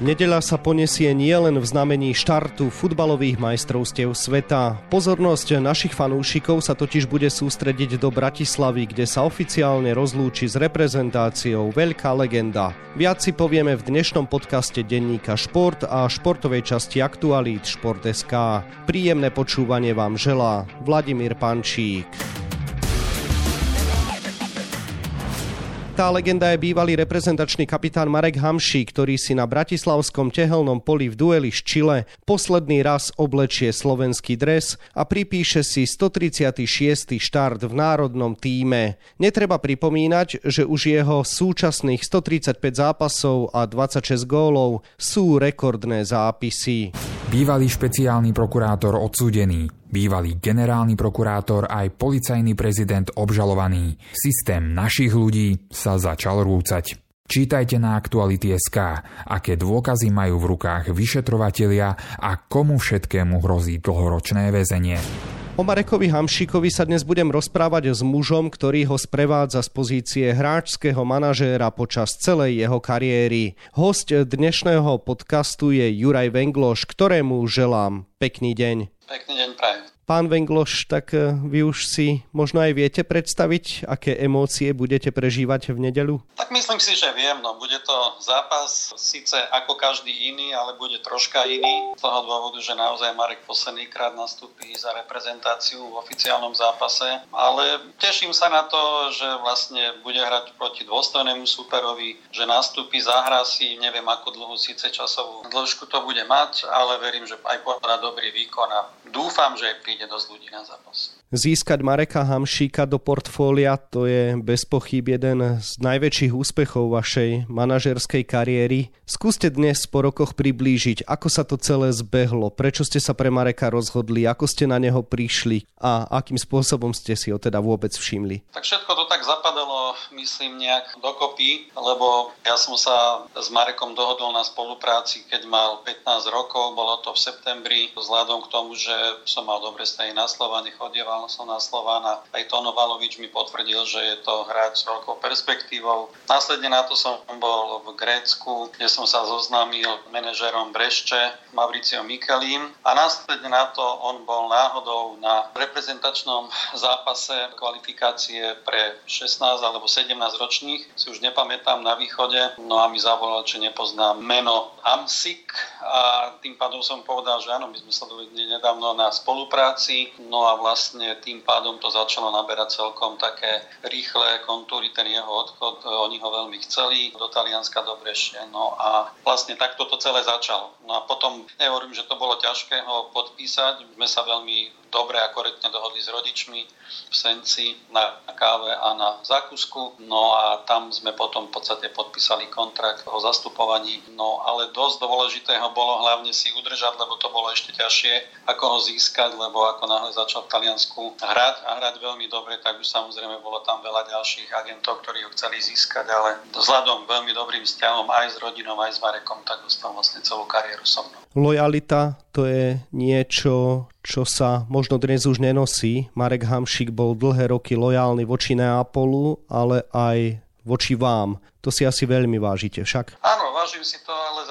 Nedeľa sa poniesie nielen v znamení štartu futbalových majstrovstiev sveta. Pozornosť našich fanúšikov sa totiž bude sústrediť do Bratislavy, kde sa oficiálne rozlúči s reprezentáciou veľká legenda. Viac si povieme v dnešnom podcaste denníka Šport a športovej časti Aktualít Šport.sk. Príjemné počúvanie vám želá Vladimír Pančík. Tá legenda je bývalý reprezentačný kapitán Marek Hamší, ktorý si na bratislavskom tehelnom poli v dueli s Čile posledný raz oblečie slovenský dres a pripíše si 136. štart v národnom týme. Netreba pripomínať, že už jeho súčasných 135 zápasov a 26 gólov sú rekordné zápisy. Bývalý špeciálny prokurátor odsúdený, bývalý generálny prokurátor aj policajný prezident obžalovaný. Systém našich ľudí sa začal rúcať. Čítajte na Aktuality.sk, aké dôkazy majú v rukách vyšetrovatelia a komu všetkému hrozí dlhoročné väzenie. O Marekovi Hamšíkovi sa dnes budem rozprávať s mužom, ktorý ho sprevádza z pozície hráčského manažéra počas celej jeho kariéry. Host dnešného podcastu je Juraj Vengloš, ktorému želám pekný deň. Pekný deň prajem. Pán Vengloš, tak e, vy už si možno aj viete predstaviť, aké emócie budete prežívať v nedelu? Tak myslím si, že viem. No, bude to zápas síce ako každý iný, ale bude troška iný. Z toho dôvodu, že naozaj Marek posledný krát nastúpi za reprezentáciu v oficiálnom zápase. Ale teším sa na to, že vlastne bude hrať proti dôstojnému superovi, že nastúpi, zahrá si, neviem ako dlhú síce časovú dĺžku to bude mať, ale verím, že aj podá dobrý výkon a dúfam, že príde príde dosť ľudí na zápas. Získať Mareka Hamšíka do portfólia to je bez pochyb jeden z najväčších úspechov vašej manažerskej kariéry. Skúste dnes po rokoch priblížiť, ako sa to celé zbehlo, prečo ste sa pre Mareka rozhodli, ako ste na neho prišli a akým spôsobom ste si ho teda vôbec všimli. Tak všetko to tak zapadalo, myslím, nejak dokopy, lebo ja som sa s Marekom dohodol na spolupráci, keď mal 15 rokov, bolo to v septembri, vzhľadom k tomu, že som mal dobre aj na Slovane, chodieval som na Slován a aj Tono Valovič mi potvrdil, že je to hráč s veľkou perspektívou. Následne na to som bol v Grécku, kde som sa zoznámil manažerom Brešče, Mauricio Mikelim a následne na to on bol náhodou na reprezentačnom zápase kvalifikácie pre 16 alebo 17 ročných, si už nepamätám na východe, no a mi zavolal, či nepoznám meno Amsik a tým pádom som povedal, že áno, my sme sa dovedli nedávno na spolupráci. Práci, no a vlastne tým pádom to začalo naberať celkom také rýchle kontúry, ten jeho odchod, oni ho veľmi chceli, do Talianska do Breše, no a vlastne takto to celé začalo. No a potom, nehovorím, že to bolo ťažké ho podpísať, sme sa veľmi dobre a korektne dohodli s rodičmi v Senci na káve a na zákusku. No a tam sme potom v podstate podpísali kontrakt o zastupovaní. No ale dosť dôležitého bolo hlavne si udržať, lebo to bolo ešte ťažšie, ako ho získať, lebo ako náhle začal v Taliansku hrať a hrať veľmi dobre, tak už samozrejme bolo tam veľa ďalších agentov, ktorí ho chceli získať, ale vzhľadom veľmi dobrým vzťahom aj s rodinou, aj s Marekom, tak dostal vlastne celú kariéru so mnou. Lojalita to je niečo, čo sa možno dnes už nenosí. Marek Hamšik bol dlhé roky lojálny voči Neapolu, ale aj voči vám. To si asi veľmi vážite však. Áno, vážim si to,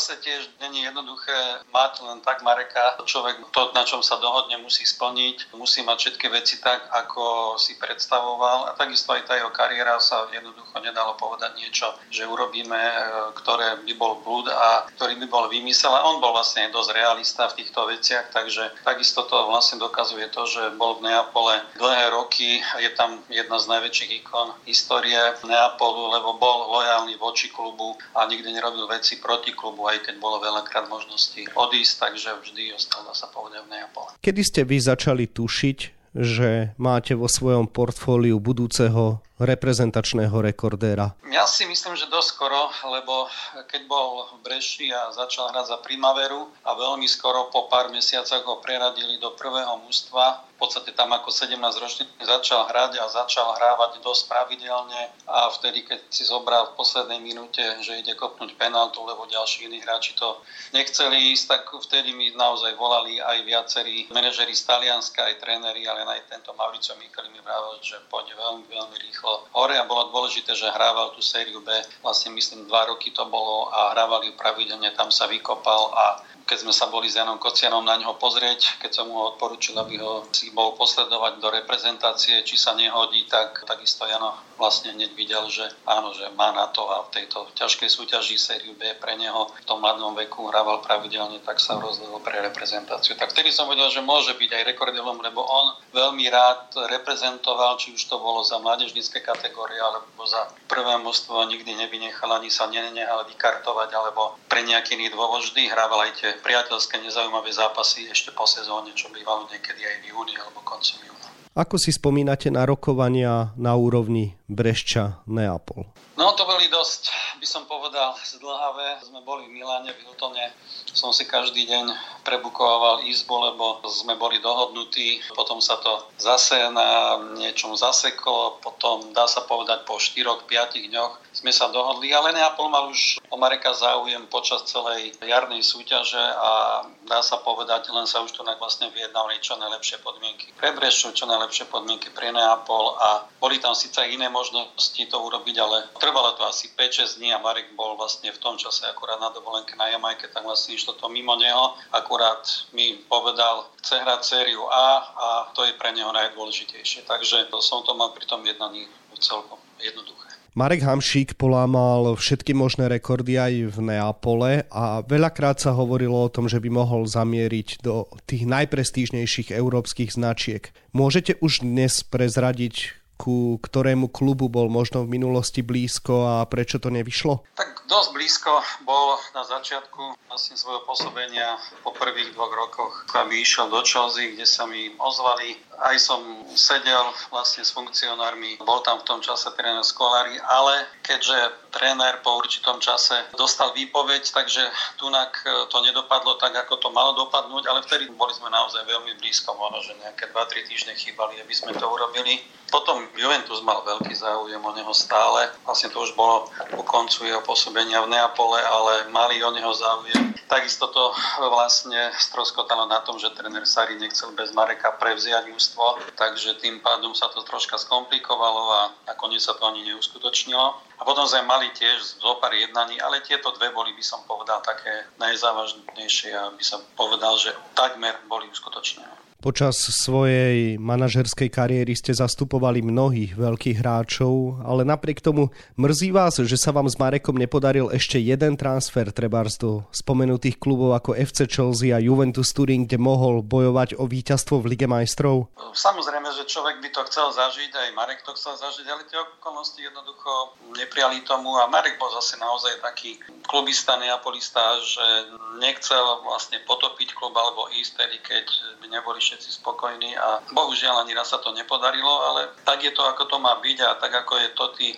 zase tiež není jednoduché mať len tak Mareka. Človek to, na čom sa dohodne, musí splniť, musí mať všetky veci tak, ako si predstavoval. A takisto aj tá jeho kariéra sa jednoducho nedalo povedať niečo, že urobíme, e, ktoré by bol blúd a ktorý by bol vymysel. A on bol vlastne dosť realista v týchto veciach, takže takisto to vlastne dokazuje to, že bol v Neapole dlhé roky. Je tam jedna z najväčších ikon histórie Neapolu, lebo bol lojálny voči klubu a nikdy nerobil veci proti klubu, aj keď bolo veľakrát možností odísť, takže vždy ostal, dá sa povedať, v Neapole. Kedy ste vy začali tušiť, že máte vo svojom portfóliu budúceho reprezentačného rekordéra? Ja si myslím, že dosť skoro, lebo keď bol v Breši a začal hrať za Primaveru a veľmi skoro po pár mesiacoch ho preradili do prvého mústva, v podstate tam ako 17 ročný začal hrať a začal hrávať dosť pravidelne a vtedy, keď si zobral v poslednej minúte, že ide kopnúť penaltu, lebo ďalší iní hráči to nechceli ísť, tak vtedy mi naozaj volali aj viacerí manažeri z Talianska, aj tréneri, ale aj tento Mauricio Micheli mi vravel, že pôjde veľmi, veľmi rýchlo ďaleko hore a bolo dôležité, že hrával tú sériu B, vlastne myslím dva roky to bolo a hrával ju pravidelne, tam sa vykopal a keď sme sa boli s Janom Kocianom na neho pozrieť, keď som mu odporučil, aby ho si bol posledovať do reprezentácie, či sa nehodí, tak takisto Jano vlastne hneď videl, že áno, že má na to a v tejto ťažkej súťaži sériu B pre neho v tom mladom veku hrával pravidelne, tak sa rozhodol pre reprezentáciu. Tak vtedy som vedel, že môže byť aj rekordilom, lebo on veľmi rád reprezentoval, či už to bolo za mládežnícke kategórie alebo za prvé množstvo, nikdy nevynechal ani sa nenehal vykartovať alebo pre nejaký iný dôvod vždy hrával aj tie priateľské nezaujímavé zápasy ešte po sezóne, čo bývalo niekedy aj v júni alebo koncom júna. Ako si spomínate na rokovania na úrovni Brešča Neapol? No to boli dosť, by som povedal, zdlhavé. Sme boli v Miláne, v Hiltone. Som si každý deň prebukoval izbu, lebo sme boli dohodnutí. Potom sa to zase na niečom zaseklo. Potom, dá sa povedať, po 4-5 dňoch sme sa dohodli, ale Neapol mal už o Mareka záujem počas celej jarnej súťaže a dá sa povedať, len sa už tu vlastne vyjednali čo najlepšie podmienky pre Brešču, čo najlepšie podmienky pre Neapol a boli tam síce iné možnosti to urobiť, ale trvalo to asi 5-6 dní a Marek bol vlastne v tom čase akurát na dovolenke na Jamajke, tak vlastne išlo to mimo neho. Akurát mi povedal, chce hrať sériu A a to je pre neho najdôležitejšie. Takže som to mal pri tom jednaní celkom jednoduché. Marek Hamšík polámal všetky možné rekordy aj v Neapole a veľakrát sa hovorilo o tom, že by mohol zamieriť do tých najprestížnejších európskych značiek. Môžete už dnes prezradiť, ku ktorému klubu bol možno v minulosti blízko a prečo to nevyšlo? Tak dosť blízko bol na začiatku vlastne svojho pôsobenia po prvých dvoch rokoch, aby išiel do Chelsea, kde sa mi ozvali. Aj som sedel vlastne s funkcionármi, bol tam v tom čase tréner Skolari, ale keďže tréner po určitom čase dostal výpoveď, takže tunak to nedopadlo tak, ako to malo dopadnúť, ale vtedy boli sme naozaj veľmi blízko, možno, že nejaké 2-3 týždne chýbali, aby sme to urobili. Potom Juventus mal veľký záujem o neho stále. Vlastne to už bolo po koncu jeho pôsobenia v Neapole, ale mali o neho záujem. Takisto to vlastne stroskotalo na tom, že tréner Sari nechcel bez Mareka prevziať ústvo, takže tým pádom sa to troška skomplikovalo a nakoniec sa to ani neuskutočnilo. A potom sme mali tiež zo pár jednaní, ale tieto dve boli, by som povedal, také najzávažnejšie a by som povedal, že takmer boli uskutočnené. Počas svojej manažerskej kariéry ste zastupovali mnohých veľkých hráčov, ale napriek tomu mrzí vás, že sa vám s Marekom nepodaril ešte jeden transfer trebárs do spomenutých klubov ako FC Chelsea a Juventus Turín, kde mohol bojovať o víťazstvo v Lige majstrov? Samozrejme, že človek by to chcel zažiť, aj Marek to chcel zažiť, ale tie okolnosti jednoducho neprijali tomu a Marek bol zase naozaj taký klubista, neapolista, že nechcel vlastne potopiť klub alebo ísť tedy, keď by neboli všetci spokojní a bohužiaľ ani raz sa to nepodarilo, ale tak je to, ako to má byť a tak ako je Toty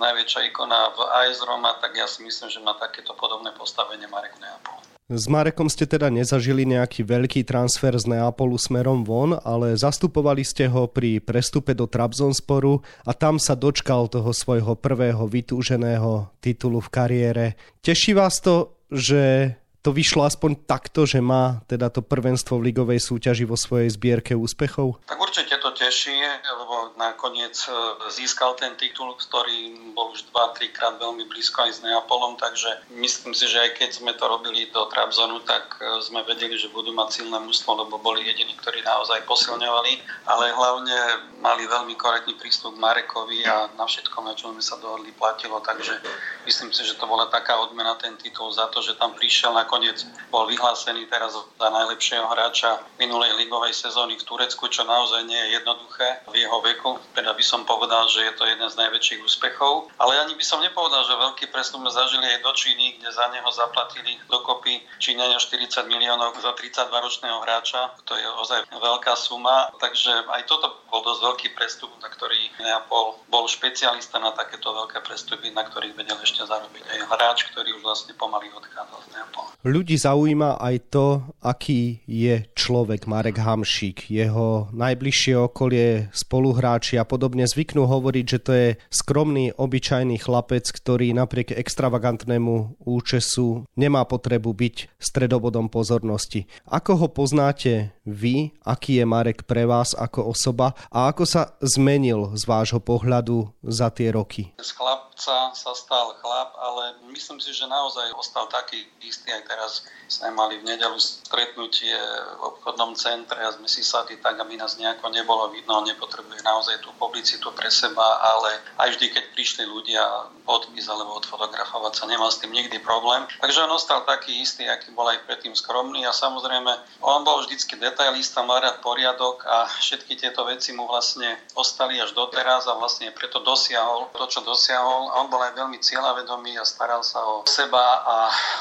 najväčšia ikona v AS Roma, tak ja si myslím, že má takéto podobné postavenie Marek Neapol. S Marekom ste teda nezažili nejaký veľký transfer z Neapolu smerom von, ale zastupovali ste ho pri prestupe do Trabzonsporu a tam sa dočkal toho svojho prvého vytúženého titulu v kariére. Teší vás to, že to vyšlo aspoň takto, že má teda to prvenstvo v ligovej súťaži vo svojej zbierke úspechov? Tak určite to teší, lebo nakoniec e, získal ten titul, ktorý bol už 2-3 krát veľmi blízko aj s Neapolom, takže myslím si, že aj keď sme to robili do Trabzonu, tak e, sme vedeli, že budú mať silné mužstvo, lebo boli jediní, ktorí naozaj posilňovali, ale hlavne mali veľmi korektný prístup k Marekovi a na všetkom, na čom sme sa dohodli, platilo, takže myslím si, že to bola taká odmena ten titul za to, že tam prišiel na nakoniec bol vyhlásený teraz za najlepšieho hráča minulej ligovej sezóny v Turecku, čo naozaj nie je jednoduché v jeho veku. Teda by som povedal, že je to jeden z najväčších úspechov. Ale ani by som nepovedal, že veľký presun sme zažili aj do Číny, kde za neho zaplatili dokopy Číňania 40 miliónov za 32-ročného hráča. To je ozaj veľká suma. Takže aj toto bol dosť veľký prestup, na ktorý Neapol bol špecialista na takéto veľké prestupy, na ktorých vedel ešte zarobiť aj hráč, ktorý už vlastne pomaly odchádzal z Neapola. Ľudí zaujíma aj to, aký je človek Marek Hamšík. Jeho najbližšie okolie, spoluhráči a podobne zvyknú hovoriť, že to je skromný, obyčajný chlapec, ktorý napriek extravagantnému účesu nemá potrebu byť stredobodom pozornosti. Ako ho poznáte vy, aký je Marek pre vás ako osoba a ako sa zmenil z vášho pohľadu za tie roky? Z chlapca sa stal chlap, ale myslím si, že naozaj ostal taký istý. Aj teraz sme mali v nedelu stretnutie v obchodnom centre a sme si sadli tak, aby nás nejako nebolo vidno. Nepotrebuje naozaj tú publicitu pre seba, ale aj vždy, keď prišli ľudia podpis alebo odfotografovať sa, nemal s tým nikdy problém. Takže on ostal taký istý, aký bol aj predtým skromný a samozrejme on bol vždycky detailista, mal rád poriadok a všetky tieto veci mu vlastne ostali až doteraz a vlastne preto dosiahol to, čo dosiahol. On bol aj veľmi cieľavedomý a staral sa o seba a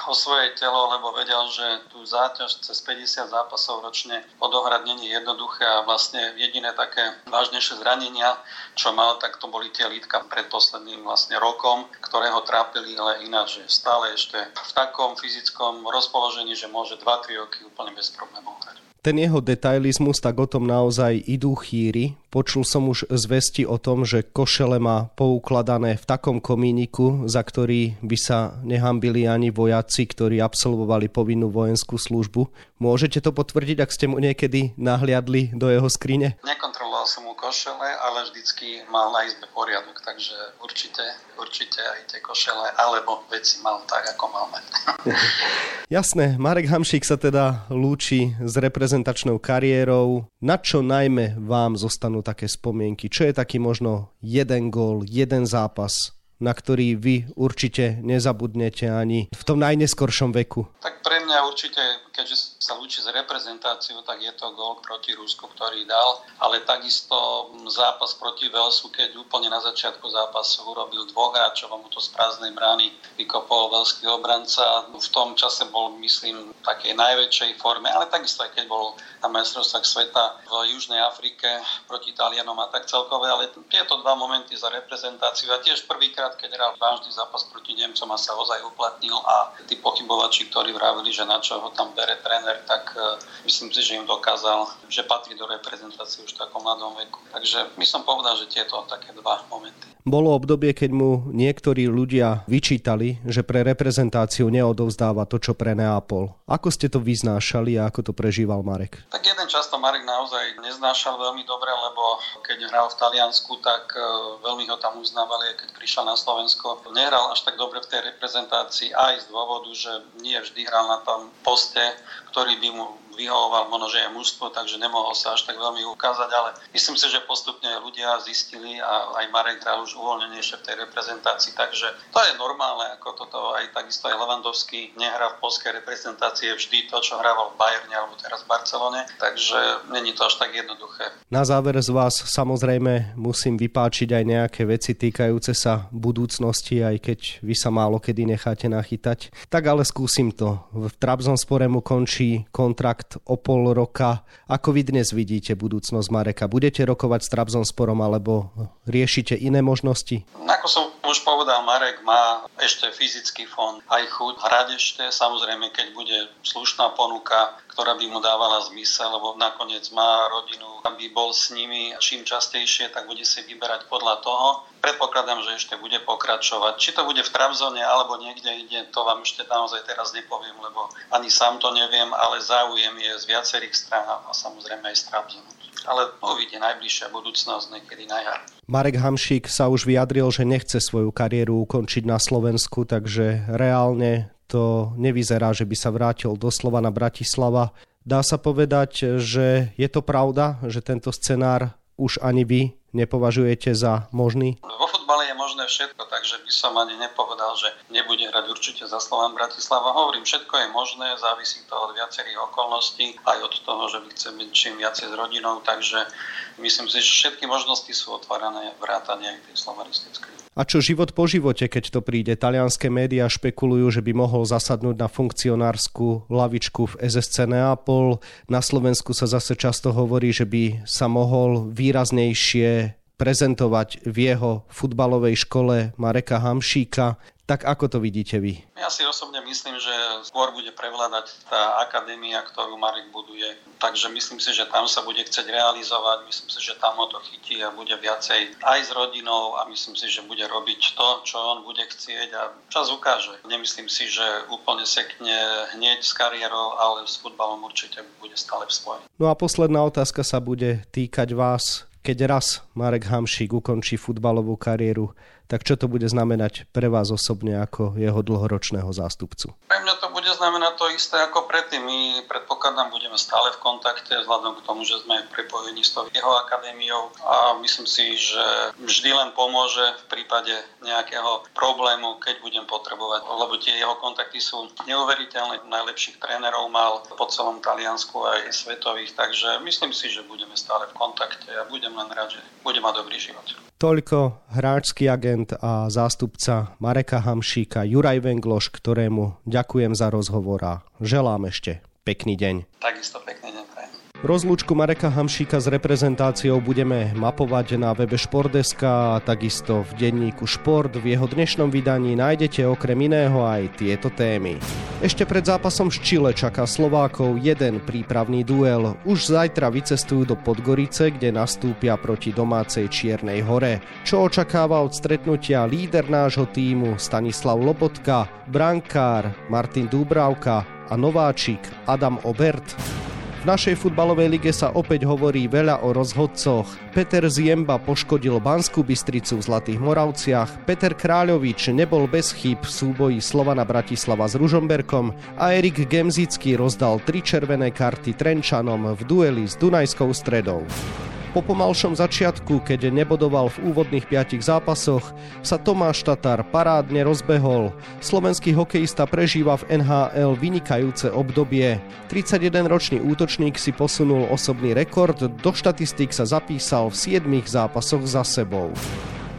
o svoje telo, lebo vedel, že tú záťaž cez 50 zápasov ročne odohrať není jednoduché a vlastne jediné také vážnejšie zranenia, čo mal, tak to boli tie lítka pred posledným vlastne rokom, ktoré ho trápili, ale ináč, že stále ešte v takom fyzickom rozpoložení, že môže 2-3 roky úplne bez problémov hrať ten jeho detailizmus, tak o tom naozaj idú chýry. Počul som už zvesti o tom, že košele má poukladané v takom komíniku, za ktorý by sa nehambili ani vojaci, ktorí absolvovali povinnú vojenskú službu. Môžete to potvrdiť, ak ste mu niekedy nahliadli do jeho skrine? Nekontroloval som mu košele, ale vždycky mal na izbe poriadok, takže určite, určite aj tie košele alebo veci mal tak, ako mal mať. Jasné, Marek Hamšík sa teda lúči s reprezentačnou kariérou. Na čo najmä vám zostanú také spomienky? Čo je taký možno jeden gól, jeden zápas, na ktorý vy určite nezabudnete ani v tom najneskoršom veku? Tak pre mňa určite, keďže sa lúči s reprezentáciou, tak je to gol proti Rusku, ktorý dal, ale takisto zápas proti Velsu, keď úplne na začiatku zápasu urobil dvoch hráčov mu to z prázdnej brány vykopol veľský obranca. V tom čase bol, myslím, v takej najväčšej forme, ale takisto aj keď bol na majstrovstvách sveta v Južnej Afrike proti Talianom a tak celkové, ale tieto dva momenty za reprezentáciu a tiež prvýkrát, keď hral vážny zápas proti Nemcom a sa ozaj uplatnil a tí pochybovači, ktorí vravili, že na čo ho tam bere tréner, tak e, myslím si, že im dokázal, že patrí do reprezentácie už v takom mladom veku. Takže my som povedal, že tieto také dva momenty. Bolo obdobie, keď mu niektorí ľudia vyčítali, že pre reprezentáciu neodovzdáva to, čo pre Neapol. Ako ste to vyznášali a ako to prežíval Marek? Tak jeden čas to Marek naozaj neznášal veľmi dobre, lebo keď hral v Taliansku, tak e, veľmi ho tam uznávali, keď prišiel na Slovensko. Nehral až tak dobre v tej reprezentácii aj z dôvodu, že nie vždy hral na tom poste, ktorý by mu vyhovoval je mužstvo, takže nemohol sa až tak veľmi ukázať, ale myslím si, že postupne ľudia zistili a aj Marek hral už uvoľnenejšie v tej reprezentácii, takže to je normálne, ako toto aj takisto aj Levandovský nehrá v polskej reprezentácii vždy to, čo hrával v Bayerne alebo teraz v Barcelone, takže není to až tak jednoduché. Na záver z vás samozrejme musím vypáčiť aj nejaké veci týkajúce sa budúcnosti, aj keď vy sa málo kedy necháte nachytať. Tak ale skúsim to. V Trabzonspore mu končí kontrakt kontrakt o pol roka. Ako vy dnes vidíte budúcnosť Mareka? Budete rokovať s Trabzonsporom alebo riešite iné možnosti? Ako som už povedal, Marek má ešte fyzický fond, aj chuť hrať ešte. Samozrejme, keď bude slušná ponuka, ktorá by mu dávala zmysel, lebo nakoniec má rodinu, aby bol s nimi čím častejšie, tak bude si vyberať podľa toho. Predpokladám, že ešte bude pokračovať. Či to bude v Trabzone alebo niekde ide, to vám ešte naozaj teraz nepoviem, lebo ani sám to neviem, ale záujem je z viacerých strán a samozrejme aj z. Ale uvidí najbližšia budúcnosť niekedy na jar. Marek Hamšík sa už vyjadril, že nechce svoju kariéru ukončiť na Slovensku, takže reálne to nevyzerá, že by sa vrátil doslova na Bratislava. Dá sa povedať, že je to pravda, že tento scenár už ani vy nepovažujete za možný? Vo futbale je možné všetko, takže by som ani nepovedal, že nebude hrať určite za Slovan Bratislava. Hovorím, všetko je možné, závisí to od viacerých okolností, aj od toho, že by chce byť čím viacej s rodinou, takže myslím si, že všetky možnosti sú otvárané vrátane aj tej slovanistickej. A čo život po živote, keď to príde? Talianské médiá špekulujú, že by mohol zasadnúť na funkcionárskú lavičku v SSC Neapol. Na Slovensku sa zase často hovorí, že by sa mohol výraznejšie prezentovať v jeho futbalovej škole Mareka Hamšíka. Tak ako to vidíte vy? Ja si osobne myslím, že skôr bude prevládať tá akadémia, ktorú Marek buduje. Takže myslím si, že tam sa bude chcieť realizovať, myslím si, že tam ho to chytí a bude viacej aj s rodinou a myslím si, že bude robiť to, čo on bude chcieť a čas ukáže. Nemyslím si, že úplne sekne hneď s kariérou, ale s futbalom určite bude stále v spoji. No a posledná otázka sa bude týkať vás. Keď raz Marek Hamšík ukončí futbalovú kariéru, tak čo to bude znamenať pre vás osobne ako jeho dlhoročného zástupcu? Pre mňa to bude znamenať to isté ako predtým. My predpokladám, budeme stále v kontakte vzhľadom k tomu, že sme prepojení s tou jeho akadémiou a myslím si, že vždy len pomôže v prípade nejakého problému, keď budem potrebovať, lebo tie jeho kontakty sú neuveriteľné. Najlepších trénerov mal po celom Taliansku aj svetových, takže myslím si, že budeme stále v kontakte a budem len rád, že bude mať dobrý život. Toľko hráčský agent a zástupca Mareka Hamšíka Juraj Vengloš, ktorému ďakujem za rozhovor a želám ešte pekný deň. Takisto pekný. Rozlúčku Mareka Hamšíka s reprezentáciou budeme mapovať na webe Špordeska a takisto v denníku Šport. V jeho dnešnom vydaní nájdete okrem iného aj tieto témy. Ešte pred zápasom z Čile čaká Slovákov jeden prípravný duel. Už zajtra vycestujú do Podgorice, kde nastúpia proti domácej Čiernej hore. Čo očakáva od stretnutia líder nášho týmu Stanislav Lobotka, brankár Martin Dúbravka a nováčik Adam Obert? V našej futbalovej lige sa opäť hovorí veľa o rozhodcoch. Peter Ziemba poškodil Banskú Bystricu v Zlatých Moravciach, Peter Kráľovič nebol bez chýb v súboji Slovana Bratislava s Ružomberkom a Erik Gemzický rozdal tri červené karty Trenčanom v dueli s Dunajskou stredou. Po pomalšom začiatku, keď nebodoval v úvodných piatich zápasoch, sa Tomáš Tatar parádne rozbehol. Slovenský hokejista prežíva v NHL vynikajúce obdobie. 31-ročný útočník si posunul osobný rekord, do štatistík sa zapísal v 7 zápasoch za sebou.